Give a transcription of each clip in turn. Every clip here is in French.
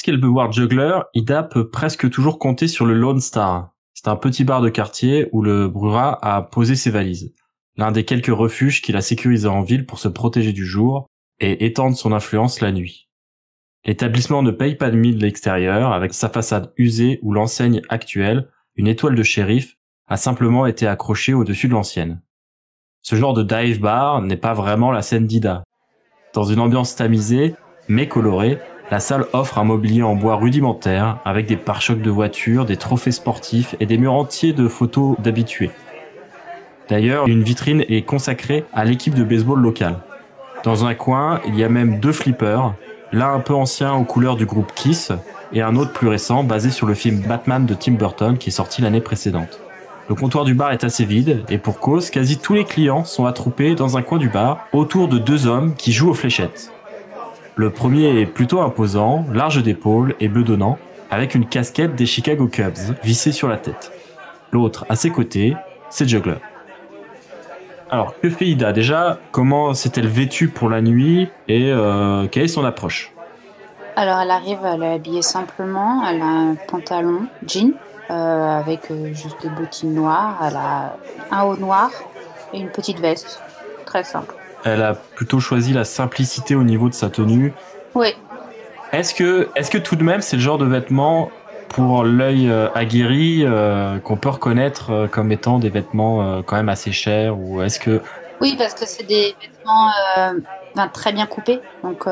Lorsqu'elle veut voir Juggler, Ida peut presque toujours compter sur le Lone Star. C'est un petit bar de quartier où le Brura a posé ses valises. L'un des quelques refuges qu'il a sécurisés en ville pour se protéger du jour et étendre son influence la nuit. L'établissement ne paye pas de mine de l'extérieur, avec sa façade usée où l'enseigne actuelle, une étoile de shérif, a simplement été accrochée au-dessus de l'ancienne. Ce genre de dive bar n'est pas vraiment la scène d'Ida. Dans une ambiance tamisée, mais colorée, la salle offre un mobilier en bois rudimentaire avec des pare-chocs de voitures, des trophées sportifs et des murs entiers de photos d'habitués. D'ailleurs, une vitrine est consacrée à l'équipe de baseball locale. Dans un coin, il y a même deux flippers, l'un un peu ancien aux couleurs du groupe Kiss et un autre plus récent basé sur le film Batman de Tim Burton qui est sorti l'année précédente. Le comptoir du bar est assez vide et pour cause, quasi tous les clients sont attroupés dans un coin du bar autour de deux hommes qui jouent aux fléchettes. Le premier est plutôt imposant, large d'épaules et bedonnant, avec une casquette des Chicago Cubs vissée sur la tête. L'autre, à ses côtés, c'est Juggler. Alors, que fait Ida? Déjà, comment s'est-elle vêtue pour la nuit? Et euh, quelle est son approche? Alors, elle arrive, elle est habillée simplement, elle a un pantalon, jean, euh, avec euh, juste des bottines noires, elle a un haut noir et une petite veste. Très simple elle a plutôt choisi la simplicité au niveau de sa tenue. Oui. Est-ce que, est-ce que tout de même c'est le genre de vêtements pour l'œil euh, aguerri euh, qu'on peut reconnaître euh, comme étant des vêtements quand même assez chers ou est-ce que Oui, parce que c'est des vêtements très bien coupés. Donc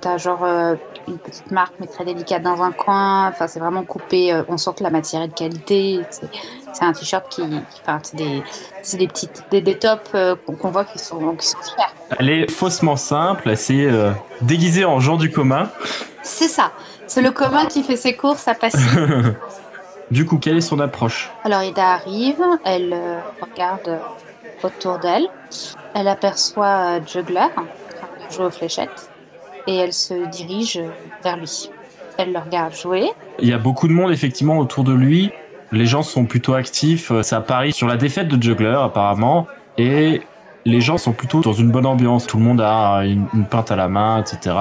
t'as genre une petite marque mais très délicate dans un coin. Enfin, c'est vraiment coupé. on sent que la matière est de qualité. C'est un t-shirt qui, enfin, c'est des, des petites, des, des tops euh, qu'on voit qui sont, qui sont super. Elle est faussement simple, c'est euh, déguisée en gens du commun. C'est ça. C'est le commun qui fait ses courses à passer. du coup, quelle est son approche? Alors, Ida arrive, elle euh, regarde autour d'elle, elle aperçoit Juggler de jouer aux fléchettes et elle se dirige vers lui. Elle le regarde jouer. Il y a beaucoup de monde effectivement autour de lui les gens sont plutôt actifs. Euh, ça parie sur la défaite de Juggler apparemment. Et les gens sont plutôt dans une bonne ambiance. Tout le monde a une, pinte à la main, etc.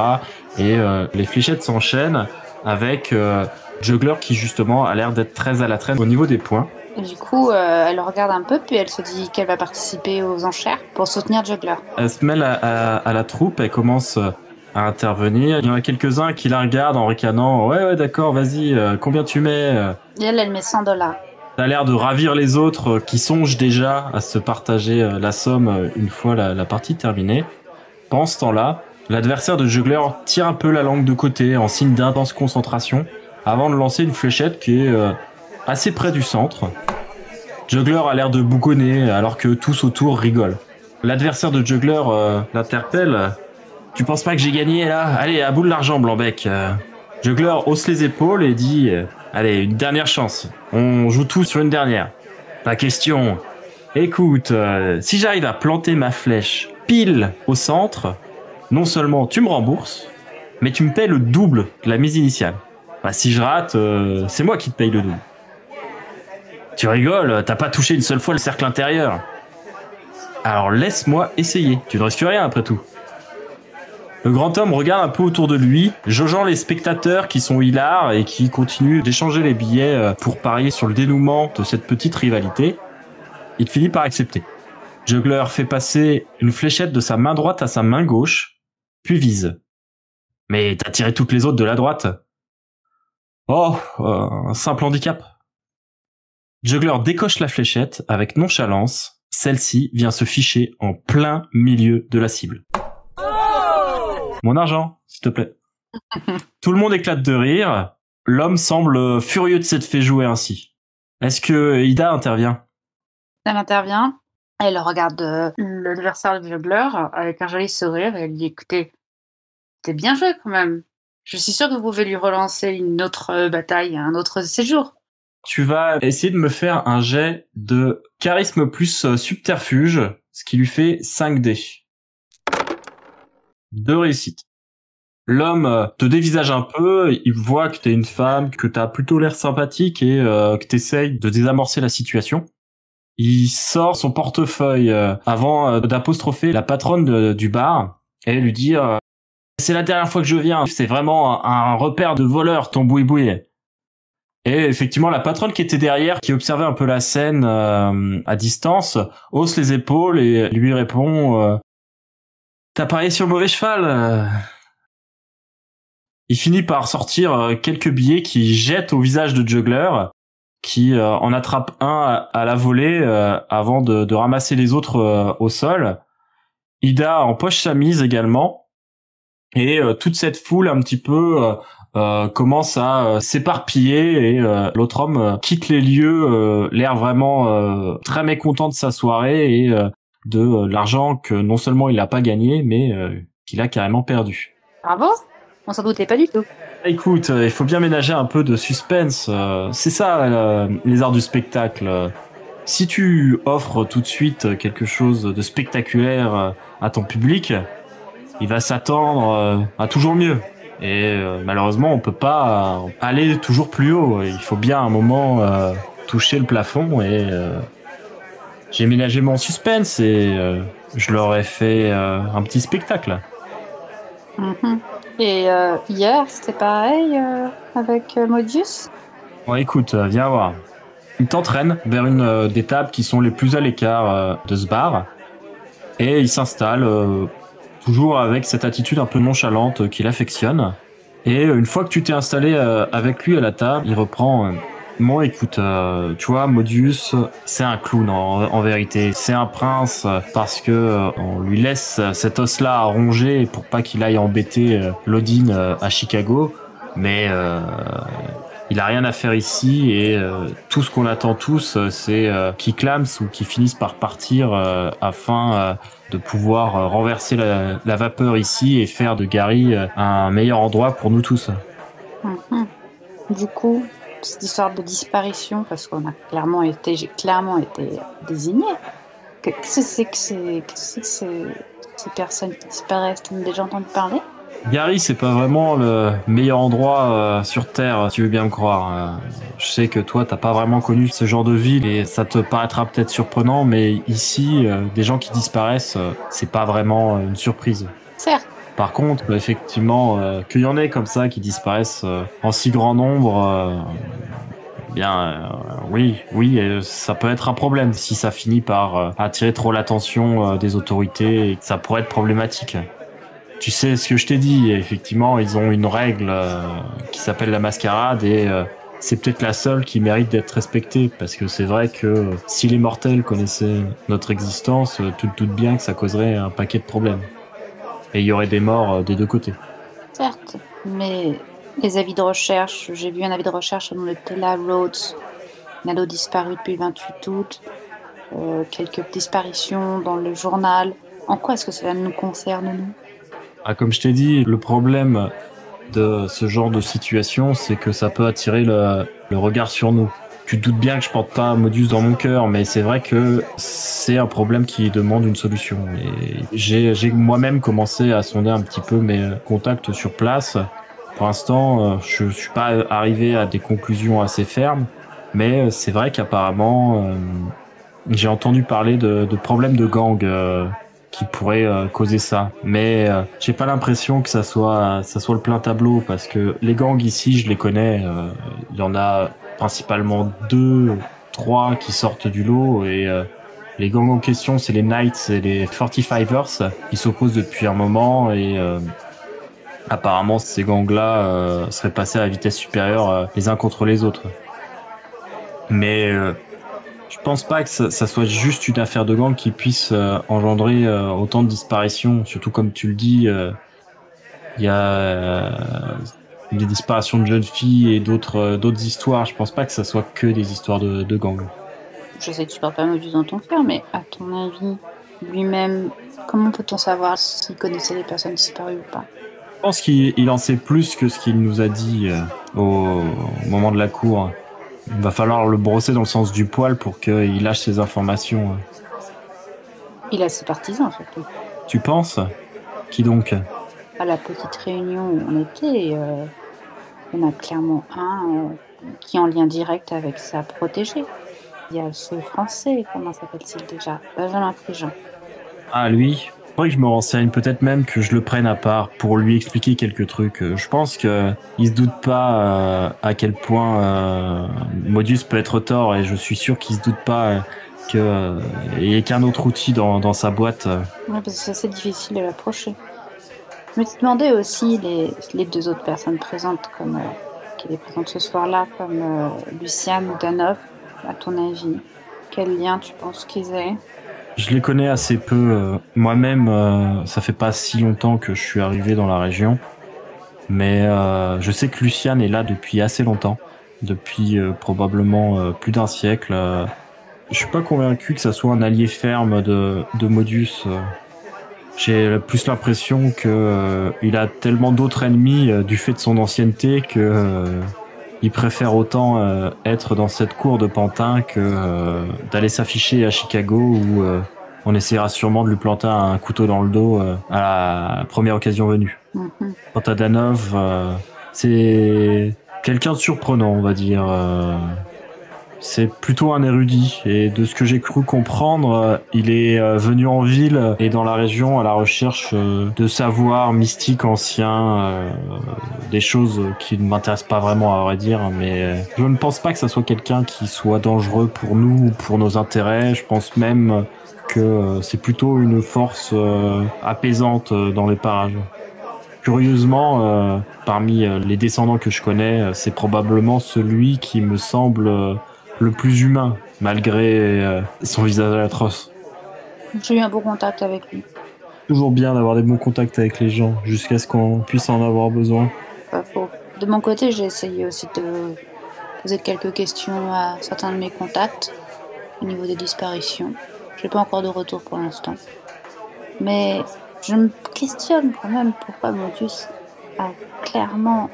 Et euh, les fléchettes s'enchaînent avec euh, Juggler qui justement a l'air d'être très à la traîne au niveau des points. du coup, elle regarde un peu, puis elle se dit qu'elle va participer aux enchères pour soutenir Juggler. Elle se mêle à, la troupe, elle commence à intervenir. Il y en a quelques-uns qui la regardent en ricanant. Ouais, ouais, d'accord, vas-y, combien tu mets et elle, elle met 100 dollars. Ça a l'air de ravir les autres euh, qui songent déjà à se partager euh, la somme euh, une fois la, partie terminée. Pendant ce temps-là, l'adversaire de Juggler tire un peu la langue de côté en signe d'intense concentration avant de lancer une fléchette qui est assez près du centre. Juggler a l'air de bougonner alors que tous autour rigolent. L'adversaire de Juggler l'interpelle. Tu penses pas que j'ai gagné là Allez, à bout de l'argent, Blanbec. Juggler hausse les épaules et dit Allez, une dernière chance. On joue tout sur une dernière. Pas question. Écoute, euh, si j'arrive à planter ma flèche pile au centre, non seulement tu me rembourses, mais tu me payes le double de la mise initiale. Bah, si je rate, euh, c'est moi qui te paye le double. Tu rigoles, t'as pas touché une seule fois le cercle intérieur. Alors laisse-moi essayer, tu ne risques rien après tout. Le grand homme regarde un peu autour de lui, jaugeant les spectateurs qui sont hilars et qui continuent d'échanger les billets euh, pour parier sur le dénouement de cette petite rivalité. Il finit par accepter. Juggler fait passer une fléchette de sa main droite à sa main gauche, puis vise. Mais t'as tiré toutes les autres de la droite. Oh, euh, un simple handicap. Juggler décoche la fléchette avec nonchalance. Celle-ci vient se ficher en plein milieu de la cible. Mon argent, s'il te plaît. Tout le monde éclate de rire. L'homme semble furieux de s'être fait jouer ainsi. Est-ce que Ida intervient? Elle intervient. Elle regarde euh, l'adversaire du juggler avec un joli sourire et elle dit écoutez, c'est bien joué quand même. Je suis sûr que vous pouvez lui relancer une autre euh, bataille, un autre séjour. Tu vas essayer de me faire un jet de charisme plus euh, subterfuge, ce qui lui fait 5 dés. Deux réussites. L'homme euh, te dévisage un peu, il voit que t'es une femme, que t'as plutôt l'air sympathique et euh, que t'essayes de désamorcer la situation. Il sort son portefeuille euh, avant euh, d'apostropher la patronne de- du bar et lui dire c'est la dernière fois que je viens, c'est vraiment un, repère de voleurs ton boui-boui. Et effectivement, la patronne qui était derrière, qui observait un peu la scène à distance, hausse les épaules et lui répond T'as parié sur le mauvais cheval. Il finit par sortir euh, quelques billets qui jettent au visage de Juggler, qui euh, en attrape un à, la volée euh, avant de, ramasser les autres au sol. Ida empoche sa mise également. Et toute cette foule un petit peu commence à s'éparpiller et l'autre homme quitte les lieux, l'air vraiment très mécontent de sa soirée de euh, l'argent que non seulement il n'a pas gagné, mais euh, qu'il a carrément perdu. Bravo On s'en doutait pas du tout. Écoute, euh, il faut bien ménager un peu de suspense. C'est ça, les arts du spectacle. Si tu offres tout de suite quelque chose de spectaculaire à ton public, il va s'attendre à toujours mieux. Et malheureusement, on peut pas aller toujours plus haut. Il faut bien à un moment toucher le plafond. Et j'ai ménagé mon suspense et euh, je leur ai fait euh, un petit spectacle. Mhm. Et euh, hier, c'était pareil avec Modius? Bon, écoute, viens voir. Il t'entraîne vers une des tables qui sont les plus à l'écart de ce bar. Et il s'installe, toujours avec cette attitude un peu nonchalante qu'il affectionne. Et une fois que tu t'es installé avec lui à la table, il reprend... écoute, euh, tu vois, Modius, c'est un clown en, vérité. C'est un prince euh, parce que euh, on lui laisse cet os-là à ronger pour pas qu'il aille embêter euh, Lodin euh, à Chicago. Mais il a rien à faire ici et tout ce qu'on attend tous, c'est qu'il clame ou qu'il finisse par partir afin de pouvoir renverser la, vapeur ici et faire de Gary un meilleur endroit pour nous tous. Mhm. Du coup, cette histoire de disparition, parce qu'on a clairement été, j'ai clairement été désigné. Que- Qu'est-ce que c'est que ces, personnes qui disparaissent T'en as déjà entendu parler? Gary, c'est pas vraiment le meilleur endroit euh, sur Terre, tu veux bien me croire. Euh, je sais que toi, t'as pas vraiment connu ce genre de ville et ça te paraîtra peut-être surprenant, mais ici, euh, des gens qui disparaissent, c'est pas vraiment une surprise. Par contre, effectivement, euh, qu'il y en ait comme ça qui disparaissent euh, en si grand nombre, euh, bien, euh, oui, oui, ça peut être un problème si ça finit par attirer trop l'attention des autorités et ça pourrait être problématique. Tu sais ce que je t'ai dit, effectivement, ils ont une règle qui s'appelle la mascarade et c'est peut-être la seule qui mérite d'être respectée parce que c'est vrai que si les mortels connaissaient notre existence, tu te bien que ça causerait un paquet de problèmes. Et il y aurait des morts euh, des deux côtés. Certes, mais les avis de recherche, j'ai vu un avis de recherche sur le Tella Rhodes, un ado disparu depuis le 28 août, euh, quelques disparitions dans le journal. En quoi est-ce que cela nous concerne, nous? Ah, comme je t'ai dit, le problème de ce genre de situation, c'est que ça peut attirer le, le regard sur nous. Tu te doutes bien que je porte pas Modus dans mon cœur, mais c'est vrai que c'est un problème qui demande une solution. Et j'ai moi-même commencé à sonder un petit peu mes contacts sur place. Pour l'instant, euh, je suis pas arrivé à des conclusions assez fermes, mais c'est vrai qu'apparemment, euh, j'ai entendu parler de, problèmes de gang. euh, qui pourrait euh, causer ça. Mais j'ai pas l'impression que ça soit ça soit le plein tableau parce que les gangs ici, je les connais. Il y en a principalement deux, trois qui sortent du lot et euh, les gangs en question, c'est les Knights et les 45ers qui s'opposent depuis un moment et euh, apparemment ces gangs-là euh, seraient passés à vitesse supérieure euh, les uns contre les autres. Mais euh, je pense pas que ça, ça soit juste une affaire de gang qui puisse euh, engendrer euh, autant de disparitions, surtout comme tu le dis, Il y a des disparitions de jeunes filles et d'autres euh, d'autres histoires. Je pense pas que ça soit que des histoires de, de gang. Je sais que tu parles pas Modus dans ton cœur, mais à ton avis, lui-même, comment peut-on savoir s'il connaissait les personnes disparues ou pas? Je pense qu'il il en sait plus que ce qu'il nous a dit euh, au, au moment de la cour. Il va falloir le brosser dans le sens du poil pour qu'il lâche ses informations. Il a ses partisans, surtout. Tu penses? Qui donc? À la petite réunion où on était, euh, il y en a clairement un euh, qui est en lien direct avec sa protégée. Il y a ce français, comment s'appelle-t-il déjà? Benjamin Prigent. Ah, lui Faudrait que je me renseigne, peut-être même que je le prenne à part pour lui expliquer quelques trucs. Je pense que il se doute pas euh, à quel point euh, Modus peut être tort et je suis sûr qu'il se doute pas euh, que euh, il y ait qu'un autre outil dans, dans sa boîte. Ouais, parce que c'est assez difficile de l'approcher. Je me suis demandé aussi les, les deux autres personnes présentes, comme euh, qui étaient présentes ce soir-là, comme euh, ou Danov. À ton avis, quel lien tu penses qu'ils aient? Je les connais assez peu. euh, Moi-même, euh, ça fait pas si longtemps que je suis arrivé dans la région. Mais euh, je sais que Luciane est là depuis assez longtemps. Depuis probablement plus d'un siècle. Je suis pas convaincu que ça soit un allié ferme de, de Modus. J'ai plus l'impression que euh, il a tellement d'autres ennemis euh, du fait de son ancienneté que euh, il préfère autant euh, être dans cette cour de Pantin que euh, d'aller s'afficher à Chicago où euh, on essaiera sûrement de lui planter un couteau dans le dos euh, à la première occasion venue. Mhm. Quant à Danov, euh, c'est quelqu'un de surprenant, on va dire. C'est plutôt un érudit et de ce que j'ai cru comprendre, euh, il est euh, venu en ville et dans la région à la recherche euh, de savoirs mystiques anciens, des choses qui ne m'intéressent pas vraiment à vrai dire, mais je ne pense pas que ça soit quelqu'un qui soit dangereux pour nous ou pour nos intérêts. Je pense même que c'est plutôt une force apaisante dans les parages. Curieusement, parmi les descendants que je connais, c'est probablement celui qui me semble le plus humain, malgré euh, son visage atroce. J'ai eu un bon contact avec lui. Toujours bien d'avoir des bons contacts avec les gens, jusqu'à ce qu'on puisse en avoir besoin. Pas faux. De mon côté, j'ai essayé aussi de poser quelques questions à certains de mes contacts au niveau des disparitions. J'ai pas encore de retour pour l'instant. Mais je me questionne quand même pourquoi Modus a clairement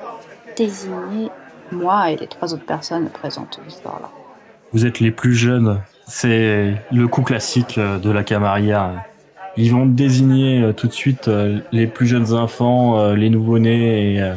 désigné moi et les trois autres personnes présentes ce soir-là. Vous êtes les plus jeunes, c'est le coup classique euh, de la Camarilla. Ils vont désigner euh, tout de suite euh, les plus jeunes enfants, les nouveau-nés et,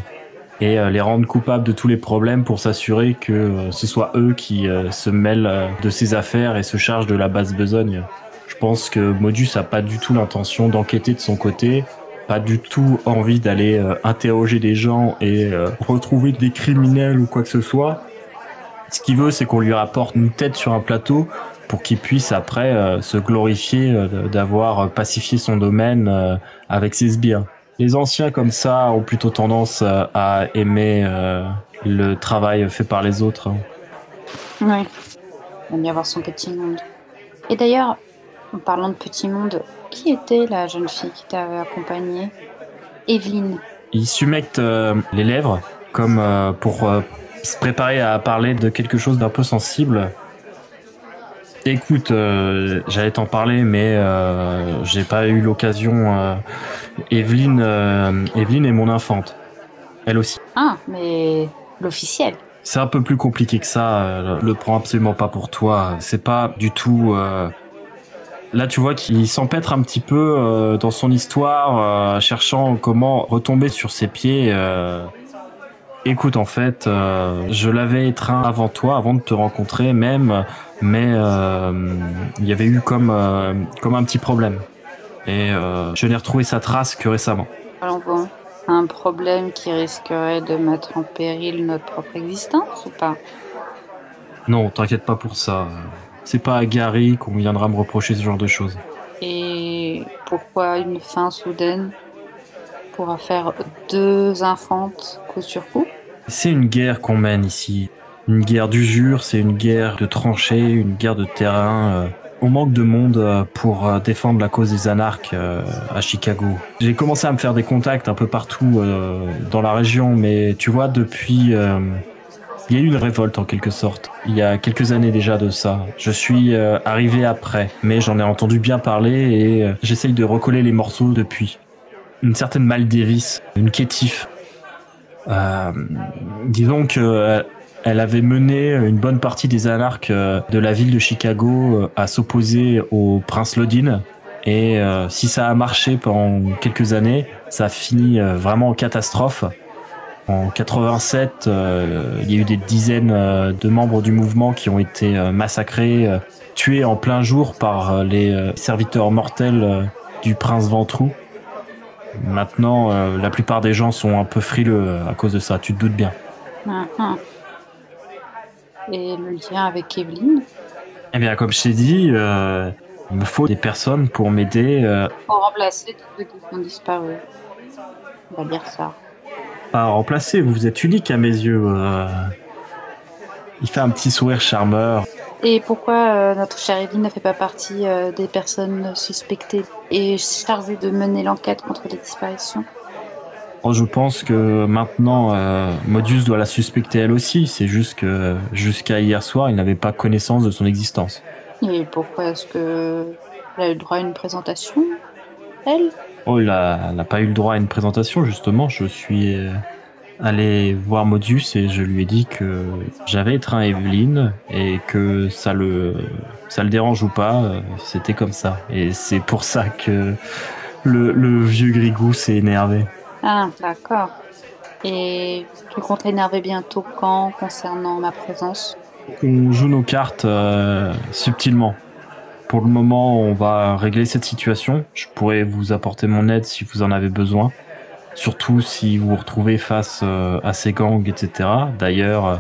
les rendre coupables de tous les problèmes pour s'assurer que ce soit eux qui se mêlent de ces affaires et se chargent de la basse besogne. Je pense que Modus a pas du tout l'intention d'enquêter de son côté, pas du tout envie d'aller interroger des gens et retrouver des criminels ou quoi que ce soit. Ce qu'il veut, c'est qu'on lui rapporte une tête sur un plateau pour qu'il puisse après euh, se glorifier euh, d'avoir pacifié son domaine euh, avec ses sbires. Les anciens comme ça ont plutôt tendance euh, à aimer euh, le travail fait par les autres. Oui. Il va y avoir son petit monde. Et d'ailleurs, en parlant de petit monde, qui était la jeune fille qui t'avait accompagnée? Evelyne. Il s'humecte euh, les lèvres comme euh, pour euh, se préparer à parler de quelque chose d'un peu sensible. Écoute, euh, j'allais t'en parler, mais euh, j'ai pas eu l'occasion. euh, Evelyne, euh, Evelyne est mon infante. Elle aussi. Ah, mais l'officiel. C'est un peu plus compliqué que ça. euh, le prends absolument pas pour toi. C'est pas du tout. Là, tu vois qu'il s'empêtre un petit peu euh, dans son histoire, euh, cherchant comment retomber sur ses pieds. euh. Écoute, en fait, euh, je l'avais étreint avant toi, avant de te rencontrer même, mais euh, il y avait eu comme euh, comme un petit problème. Et je n'ai retrouvé sa trace que récemment. Voir. Un problème qui risquerait de mettre en péril notre propre existence ou pas? Non, t'inquiète pas pour ça. C'est pas à Gary qu'on viendra me reprocher ce genre de choses. Et pourquoi une fin soudaine? Pourra faire deux infantes coup sur coup C'est une guerre qu'on mène ici. Une guerre d'usure, c'est une guerre de tranchées, une guerre de terrain. euh. on manque de monde euh, pour euh, défendre la cause des anarches euh, à Chicago. J'ai commencé à me faire des contacts un peu partout dans la région, mais tu vois, depuis... il y a eu une révolte en quelque sorte. Il y a quelques années déjà de ça. Je suis arrivé après, mais j'en ai entendu bien parler et j'essaye de recoller les morceaux depuis. Une certaine Maldevis, une kétif. disons que elle avait mené une bonne partie des anarches euh, de la ville de Chicago euh, à s'opposer au prince Lodin. Et euh, si ça a marché pendant quelques années, ça a fini vraiment en catastrophe. En 87, il y a eu des dizaines de membres du mouvement qui ont été massacrés, tués en plein jour par les serviteurs mortels du prince Ventrou. Maintenant, la plupart des gens sont un peu frileux à cause de ça, tu te doutes bien. Ah, ah et le lien avec Evelyne? Eh bien, comme je t'ai dit, euh, il me faut des personnes pour m'aider. Euh, pour remplacer tous ceux qui sont disparus. On va dire ça. Pas remplacer, vous êtes unique à mes yeux. Euh. Il fait un petit sourire charmeur. Et pourquoi notre chère Evelyne ne fait pas partie des personnes suspectées et chargées de mener l'enquête contre les disparitions? Oh, je pense que maintenant, euh, Modius doit la suspecter elle aussi. C'est juste que jusqu'à hier soir, il n'avait pas connaissance de son existence. Et pourquoi est-ce que elle a eu le droit à une présentation, elle? Oh, elle n'a pas eu le droit à une présentation, justement. Je suis euh, allé voir Modius et je lui ai dit que j'avais étreint Evelyne et que ça le, ça le dérange ou pas, euh, c'était comme ça. Et c'est pour ça que le, le vieux Grigou s'est énervé. Ah, d'accord. Et tu comptes l'énerver bientôt quand concernant ma présence? On joue nos cartes euh, subtilement. Pour le moment, on va régler cette situation. Je pourrais vous apporter mon aide si vous en avez besoin. Surtout si vous vous retrouvez face euh, à ces gangs, etc. D'ailleurs, euh,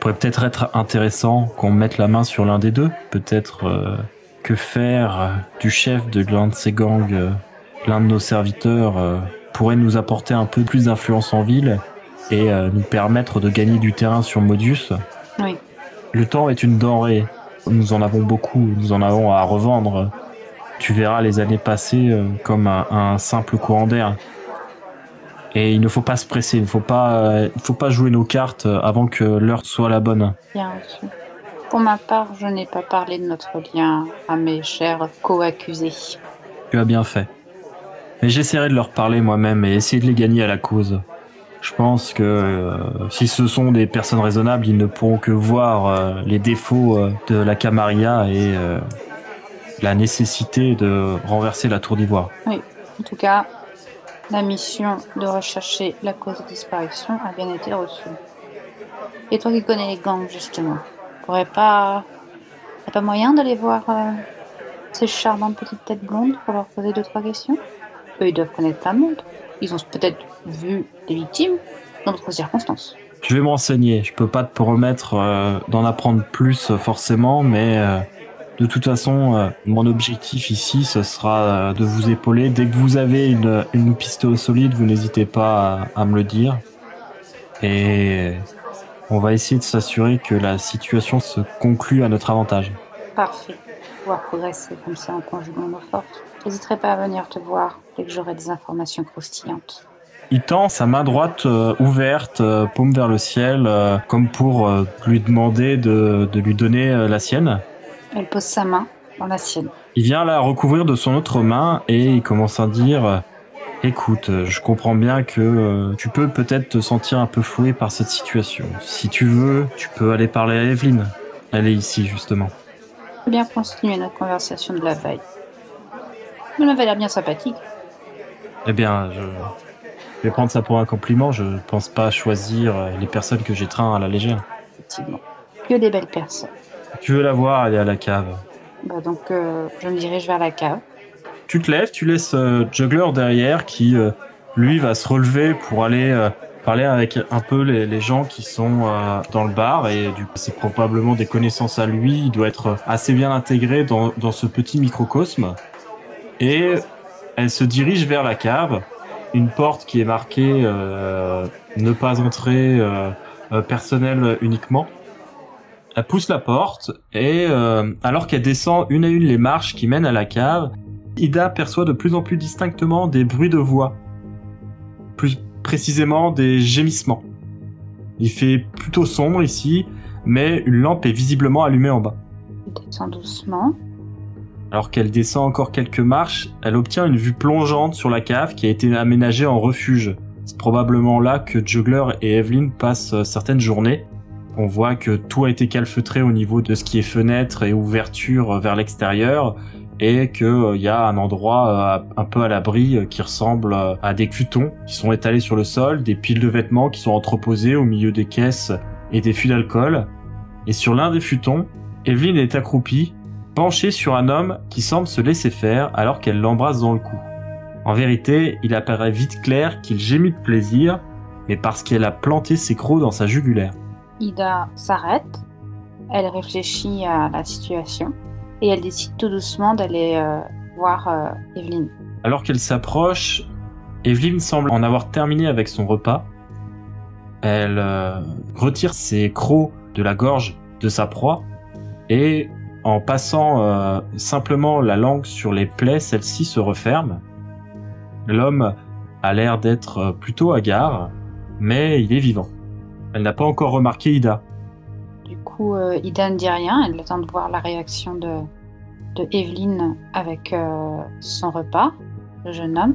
pourrait peut-être être intéressant qu'on mette la main sur l'un des deux. Peut-être que faire du chef de l'un de ces gangs, l'un de nos serviteurs, pourrait nous apporter un peu plus d'influence en ville et euh, nous permettre de gagner du terrain sur Modius. Oui. Le temps est une denrée. Nous en avons beaucoup, nous en avons à revendre. Tu verras les années passées euh, comme un, simple courant d'air. Et il ne faut pas se presser, il ne faut pas, euh, faut pas jouer nos cartes avant que l'heure soit la bonne. Bien reçu. Pour ma part, je n'ai pas parlé de notre lien à mes chers co-accusés. Tu as bien fait. Mais j'essaierai de leur parler moi-même et essayer de les gagner à la cause. Je pense que euh, si ce sont des personnes raisonnables, ils ne pourront que voir euh, les défauts euh, de la Camarilla et la nécessité de renverser la tour d'ivoire. Oui, en tout cas, la mission de rechercher la cause de disparition a bien été reçue. Et toi qui connais les gangs, justement, pourrais pas... T'as pas moyen d'aller voir ces charmantes petites têtes blondes pour leur poser deux, trois questions? Ils doivent connaître de monde. Ils ont peut-être vu des victimes dans d'autres circonstances. Je vais m'enseigner. Je peux pas te promettre euh, d'en apprendre plus euh, forcément, mais euh, de toute façon, mon objectif ici, ce sera de vous épauler. Dès que vous avez une, une piste solide, vous n'hésitez pas à, à, me le dire. Et on va essayer de s'assurer que la situation se conclue à notre avantage. Parfait. Pouvoir progresser comme ça en conjuguant nos forces. J'hésiterai pas à venir te voir dès que j'aurai des informations croustillantes. Il tend sa main droite euh, ouverte, euh, paume vers le ciel, euh, comme pour lui demander de, de lui donner la sienne. Elle pose sa main dans la sienne. Il vient la recouvrir de son autre main et il commence à dire Écoute, je comprends bien que tu peux peut-être te sentir un peu floué par cette situation. Si tu veux, tu peux aller parler à Evelyne. Elle est ici, justement. Je bien continuer notre conversation de la veille. Elle avait l'air bien sympathique. Eh bien, je vais prendre ça pour un compliment. Je pense pas choisir les personnes que j'étreins à la légère. Effectivement. Que des belles personnes. Tu veux la voir, aller à la cave. Bah donc, euh, je me dirige vers la cave. Tu te lèves, tu laisses euh, Juggler derrière qui, euh, lui, va se relever pour aller parler avec un peu les, gens qui sont dans le bar et du coup c'est probablement des connaissances à lui. Il doit être assez bien intégré dans, dans ce petit microcosme. Et elle se dirige vers la cave, une porte qui est marquée euh, ne pas entrer euh, euh, personnel uniquement. Elle pousse la porte et euh, alors qu'elle descend une à une les marches qui mènent à la cave, Ida perçoit de plus en plus distinctement des bruits de voix. Plus précisément des gémissements. Il fait plutôt sombre ici, mais une lampe est visiblement allumée en bas. Elle descend doucement. Alors qu'elle descend encore quelques marches, elle obtient une vue plongeante sur la cave qui a été aménagée en refuge. C'est probablement là que Juggler et Evelyn passent euh, certaines journées. On voit que tout a été calfeutré au niveau de ce qui est fenêtre et ouverture vers l'extérieur et qu'il euh, y a un endroit euh, un peu à l'abri euh, qui ressemble à des cutons qui sont étalés sur le sol, des piles de vêtements qui sont entreposées au milieu des caisses et des fûts d'alcool. Et sur l'un des futons, Evelyn est accroupie, penchée sur un homme qui semble se laisser faire alors qu'elle l'embrasse dans le cou. En vérité, il apparaît vite clair qu'il gémit de plaisir, mais parce qu'elle a planté ses crocs dans sa jugulaire. Ida s'arrête. Elle réfléchit à la situation et elle décide tout doucement d'aller euh, voir euh, Evelyn. Alors qu'elle s'approche, Evelyn semble en avoir terminé avec son repas. Elle euh, retire ses crocs de la gorge de sa proie et en passant simplement la langue sur les plaies, celle-ci se referme. L'homme a l'air d'être plutôt hagard, mais il est vivant. Elle n'a pas encore remarqué Ida. Du coup, euh, Ida ne dit rien. Elle attend de voir la réaction de, de Evelyn avec euh, son repas, le jeune homme.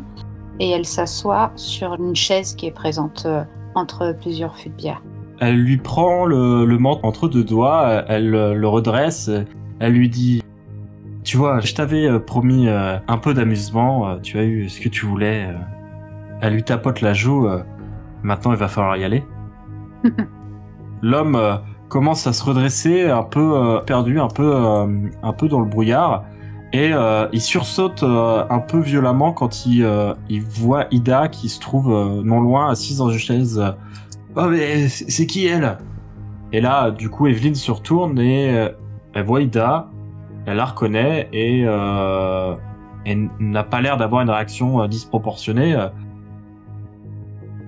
Et elle s'assoit sur une chaise qui est présente euh, entre plusieurs fûts de bière. Elle lui prend le, le menton entre deux doigts, elle le redresse, elle lui dit Tu vois, je t'avais promis un peu d'amusement, tu as eu ce que tu voulais. Elle lui tapote la joue, maintenant il va falloir y aller. L'homme euh, commence à se redresser, un peu euh, perdu, un peu, euh, un peu dans le brouillard, et il sursaute un peu violemment quand il, voit Ida qui se trouve non loin, assise dans une chaise. Oh mais c'est qui elle? Et là, du coup, Evelyn se retourne et elle voit Ida, elle la reconnaît et, et n'a pas l'air d'avoir une réaction disproportionnée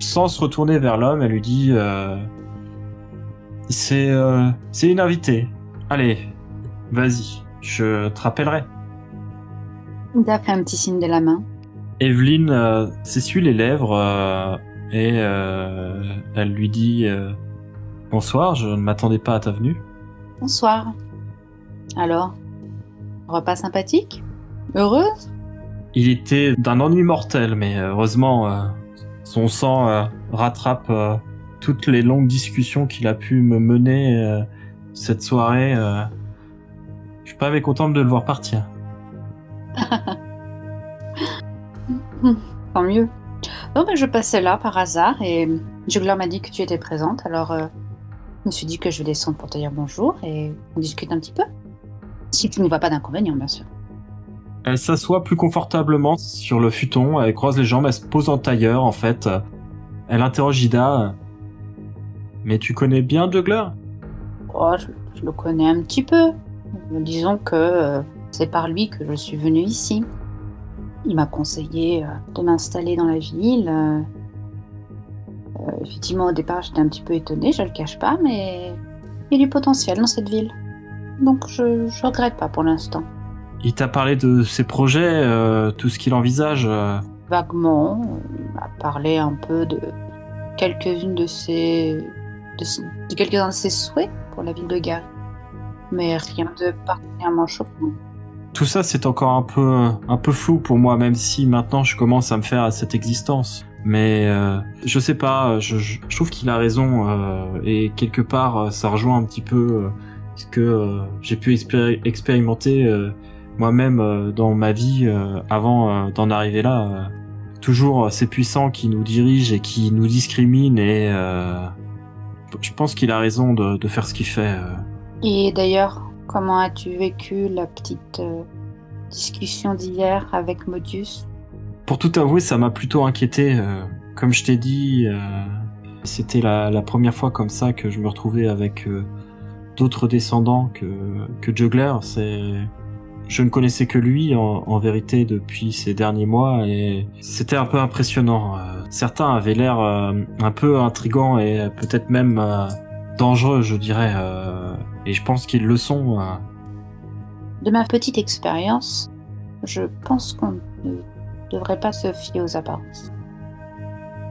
sans se retourner vers l'homme, elle lui dit euh, C'est euh, c'est une invitée. Allez, vas-y, je te rappellerai. Ida fait un petit signe de la main. Evelyne euh, s'essuie les lèvres et elle lui dit Bonsoir, je ne m'attendais pas à ta venue. Bonsoir. Alors, repas sympathique? Heureuse? Il était d'un ennui mortel, mais heureusement son sang euh, rattrape euh, toutes les longues discussions qu'il a pu me mener euh, cette soirée. Je suis pas contente de le voir partir. Tant mieux. Non, mais je passais là par hasard et Jugler m'a dit que tu étais présente, alors je me suis dit que je vais descendre pour te dire bonjour et on discute un petit peu. Si tu ne vois pas d'inconvénient, bien sûr. Elle s'assoit plus confortablement sur le futon, elle croise les jambes, elle se pose en tailleur en fait. Elle interroge Ida. Mais tu connais bien Juggler oh, je, le connais un petit peu. Disons que euh, c'est par lui que je suis venue ici. Il m'a conseillé euh, de m'installer dans la ville. Euh, effectivement, au départ, j'étais un petit peu étonnée, je le cache pas, mais il y a du potentiel dans cette ville. Donc je ne regrette pas pour l'instant. Il t'a parlé de ses projets, euh, tout ce qu'il envisage euh Vaguement, il m'a parlé un peu de quelques-unes de ses, de, quelques-uns de ses souhaits pour la ville de Gary, mais rien de particulièrement choquant. Tout ça, c'est encore un peu, un peu flou pour moi, même si maintenant je commence à me faire à cette existence. Mais euh, je sais pas, je, je, trouve qu'il a raison et quelque part ça rejoint un petit peu ce que j'ai pu expérimenter moi-même euh, dans ma vie euh, avant euh, d'en arriver là. toujours ces puissants qui nous dirigent et qui nous discriminent et je pense qu'il a raison de, faire ce qu'il fait. Et d'ailleurs, comment as-tu vécu la petite discussion d'hier avec Modius Pour tout avouer, ça m'a plutôt inquiété. comme je t'ai dit, c'était la, première fois comme ça que je me retrouvais avec d'autres descendants que, que Juggler. C'est je ne connaissais que lui en, vérité depuis ces derniers mois et c'était un peu impressionnant. Euh, certains avaient l'air euh, un peu intrigants et peut-être même euh, dangereux, je dirais. Et je pense qu'ils le sont. De ma petite expérience, je pense qu'on ne devrait pas se fier aux apparences.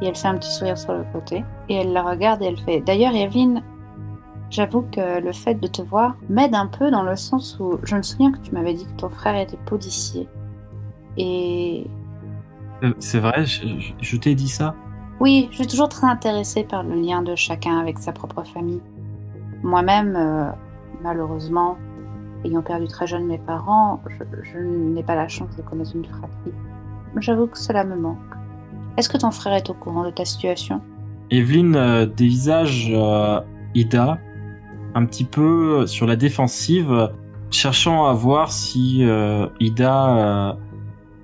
Et elle fait un petit sourire sur le côté, et elle la regarde et elle fait D'ailleurs, Evelyne, j'avoue que le fait de te voir m'aide un peu dans le sens où je me souviens que tu m'avais dit que ton frère était policier. Et Euh, C'est vrai, je, je- je t'ai dit ça. oui, je suis toujours très intéressée par le lien de chacun avec sa propre famille. Moi-même, euh, malheureusement, ayant perdu très jeune mes parents, je, je n'ai pas la chance de connaître une fratrie. J'avoue que cela me manque. Est-ce que ton frère est au courant de ta situation? Evelyne euh, dévisage Ida un petit peu sur la défensive, euh, cherchant à voir si euh, Ida euh,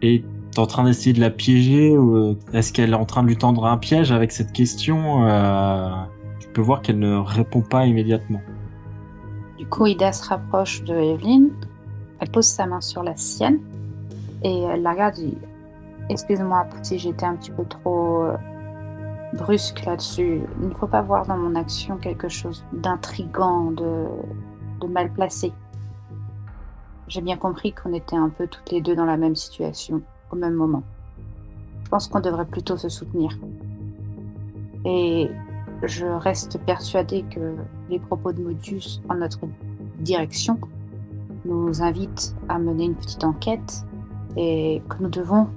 est en train d'essayer de la piéger ou euh, est-ce qu'elle est en train de lui tendre un piège avec cette question. euh, tu peux voir qu'elle ne répond pas immédiatement. Du coup, Ida se rapproche de Evelyne, elle pose sa main sur la sienne et elle la regarde Excuse-moi si j'étais un petit peu trop euh, brusque là-dessus. Il ne faut pas voir dans mon action quelque chose d'intrigant, de, mal placé. J'ai bien compris qu'on était un peu toutes les deux dans la même situation, au même moment. Je pense qu'on devrait plutôt se soutenir. Et je reste persuadée que les propos de Modius en notre direction nous invitent à mener une petite enquête et que nous devons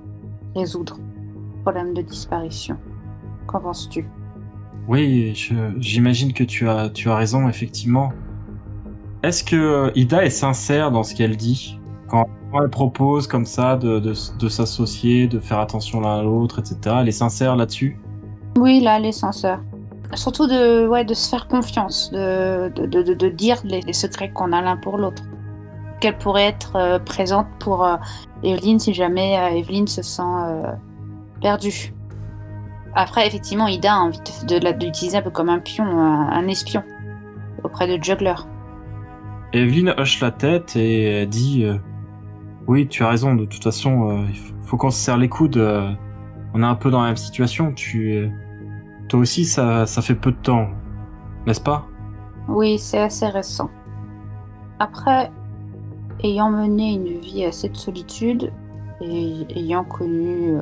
résoudre le problème de disparition. Qu'en penses-tu? Oui, j'imagine que tu as, tu as raison, effectivement. Est-ce que euh, Ida est sincère dans ce qu'elle dit? Quand elle propose comme ça de, de, de s'associer, de faire attention l'un à l'autre, etc. Elle est sincère là-dessus? Oui, là, les censeurs. Surtout de, ouais, de se faire confiance, de, de, de, dire les, les secrets qu'on a l'un pour l'autre. Qu'elle pourrait être euh, présente pour euh, Evelyne si jamais euh, Evelyne se sent perdue. Après, effectivement, Ida a envie de, d'utiliser un peu comme un pion, un, un espion, auprès de Juggler. Evelyn hoche la tête et dit euh, Oui, tu as raison, de toute façon, euh, il faut- qu'on se serre les coudes. euh, on est un peu dans la même situation. Tu, toi aussi, ça, ça fait peu de temps, n'est-ce pas? Oui, c'est assez récent. Après, ayant mené une vie assez de solitude et ayant connu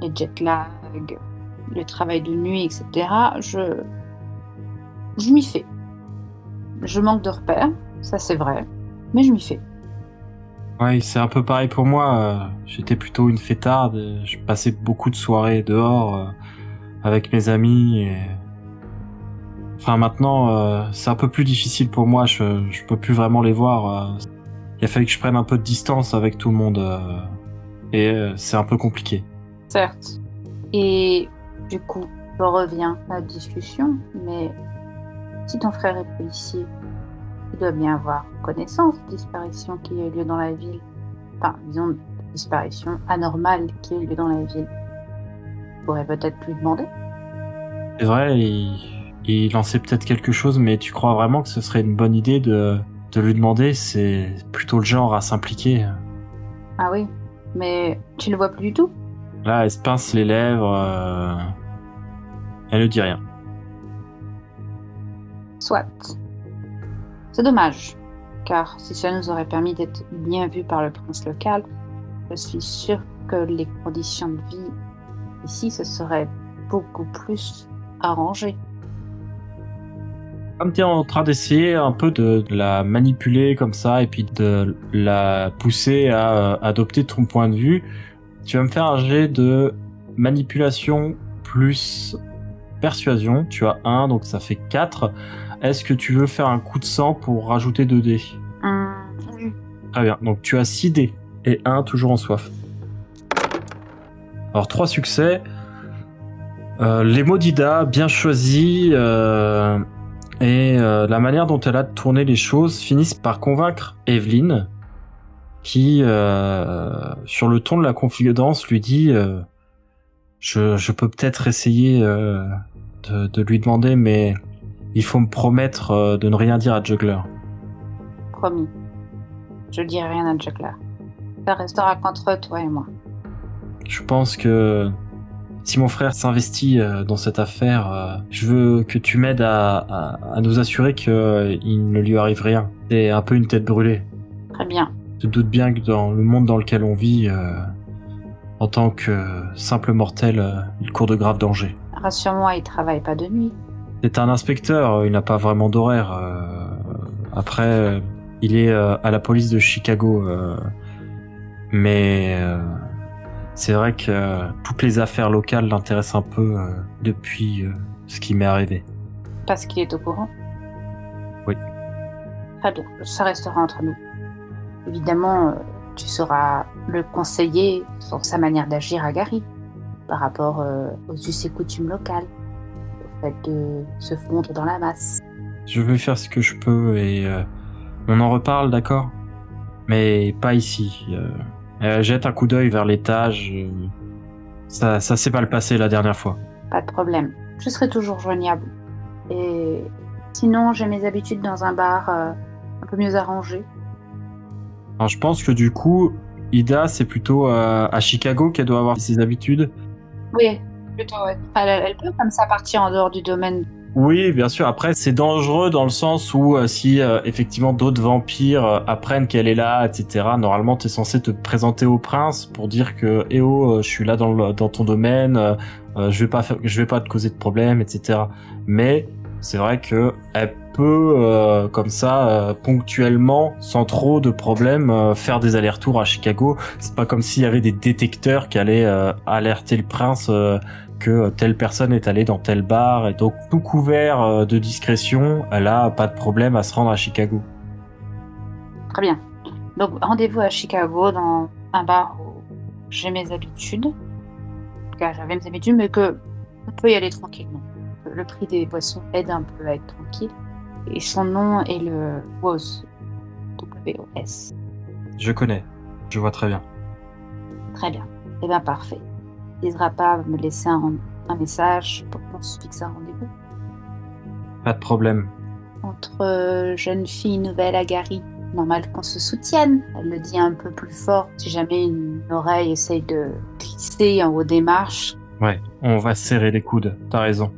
les jet lag, le travail de nuit, etc., je, je m'y fais. Je manque de repères, ça c'est vrai, mais je m'y fais. Oui, c'est un peu pareil pour moi. euh, J'étais plutôt une fêtarde. Je passais beaucoup de soirées dehors euh, avec mes amis. Et... Enfin, maintenant, euh, c'est un peu plus difficile pour moi. Je, je peux plus vraiment les voir. Il a fallu que je prenne un peu de distance avec tout le monde. et c'est un peu compliqué. Certes. Et du coup, je reviens à la discussion, mais si ton frère est policier, il doit bien avoir connaissance de disparition qui a eu lieu dans la ville. Enfin, disons, disparition anormale qui a eu lieu dans la ville. Tu pourrais peut-être lui demander. C'est vrai, il, il en sait peut-être quelque chose, mais tu crois vraiment que ce serait une bonne idée de, de lui demander? C'est plutôt le genre à s'impliquer. Ah oui, mais tu le vois plus du tout Là, elle se pince les lèvres. euh, Elle ne dit rien. Soit. C'est dommage, car si cela nous aurait permis d'être bien vus par le prince local, je suis sûre que les conditions de vie ici se seraient beaucoup plus arrangées. Comme tu es en train d'essayer un peu de la manipuler comme ça et puis de la pousser à euh, adopter ton point de vue, tu vas me faire un jet de manipulation plus persuasion. Tu as 1, donc ça fait 4. Est-ce que tu veux faire un coup de sang pour rajouter 2 dés oui. Très bien, donc tu as 6 dés et 1 toujours en soif. Alors 3 succès. Euh, les mots d'Ida, bien choisis, euh, et euh, la manière dont elle a tourné les choses finissent par convaincre Evelyn, qui, euh, sur le ton de la confidence, lui dit je, je peux peut-être essayer euh, de, de lui demander, mais il faut me promettre euh, de ne rien dire à Juggler. Promis. Je dirai rien à Juggler. Ça restera qu'entre toi et moi. Je pense que si mon frère s'investit euh, dans cette affaire, je veux que tu m'aides à, à, à nous assurer qu'il ne lui arrive rien. C'est un peu une tête brûlée. Très bien. Je doute bien que dans le monde dans lequel on vit, en tant que simple mortel, euh, il court de graves dangers. Rassure-moi, il travaille pas de nuit. C'est un inspecteur, il n'a pas vraiment d'horaire. euh, après, euh, il est à la police de Chicago. mais c'est vrai que toutes les affaires locales l'intéressent un peu depuis ce qui m'est arrivé. Parce qu'il est au courant? Oui. Très bien, ça restera entre nous. Évidemment, tu sauras le conseiller sur sa manière d'agir à Gary par rapport euh, aux us et coutumes locales, au fait de se fondre dans la masse. Je vais faire ce que je peux et euh, on en reparle, d'accord? Mais pas ici. Euh, jette un coup d'œil vers l'étage. ça, ça s'est mal passé la dernière fois. Pas de problème, je serai toujours joignable. Et sinon, j'ai mes habitudes dans un bar euh, un peu mieux arrangé. Alors, je pense que du coup, Ida, c'est plutôt euh, à Chicago qu'elle doit avoir ses habitudes. Oui, plutôt, ouais. Elle, elle peut comme ça partir en dehors du domaine. Oui, bien sûr. Après, c'est dangereux dans le sens où euh, si euh, effectivement d'autres vampires apprennent qu'elle est là, etc. Normalement, t'es censé te présenter au prince pour dire que eh oh, je suis là dans, le- dans ton domaine, je vais pas faire, je vais pas te causer de problème, etc. Mais c'est vrai que elle peut euh, comme ça euh, ponctuellement, sans trop de problèmes, euh, faire des allers-retours à Chicago. C'est pas comme s'il y avait des détecteurs qui allaient alerter le prince. que telle personne est allée dans tel bar et donc tout couvert de discrétion, elle a pas de problème à se rendre à Chicago. Très bien. Donc, rendez-vous à Chicago dans un bar où j'ai mes habitudes. Cas, j'avais mes habitudes, mais que on peut y aller tranquillement. Le prix des boissons aide un peu à être tranquille. Et son nom est le WOS. W-O-S. Je connais, je vois très bien. Très bien. Eh bien, parfait. N'hésitera pas à me laisser un, un message pour qu'on se fixe un rendez-vous. Pas de problème. Entre euh, jeunes filles nouvelles à Gary, normal qu'on se soutienne. Elle le dit un peu plus fort si jamais une oreille essaye de glisser en haut des marches. Ouais, on va serrer les coudes, t'as raison.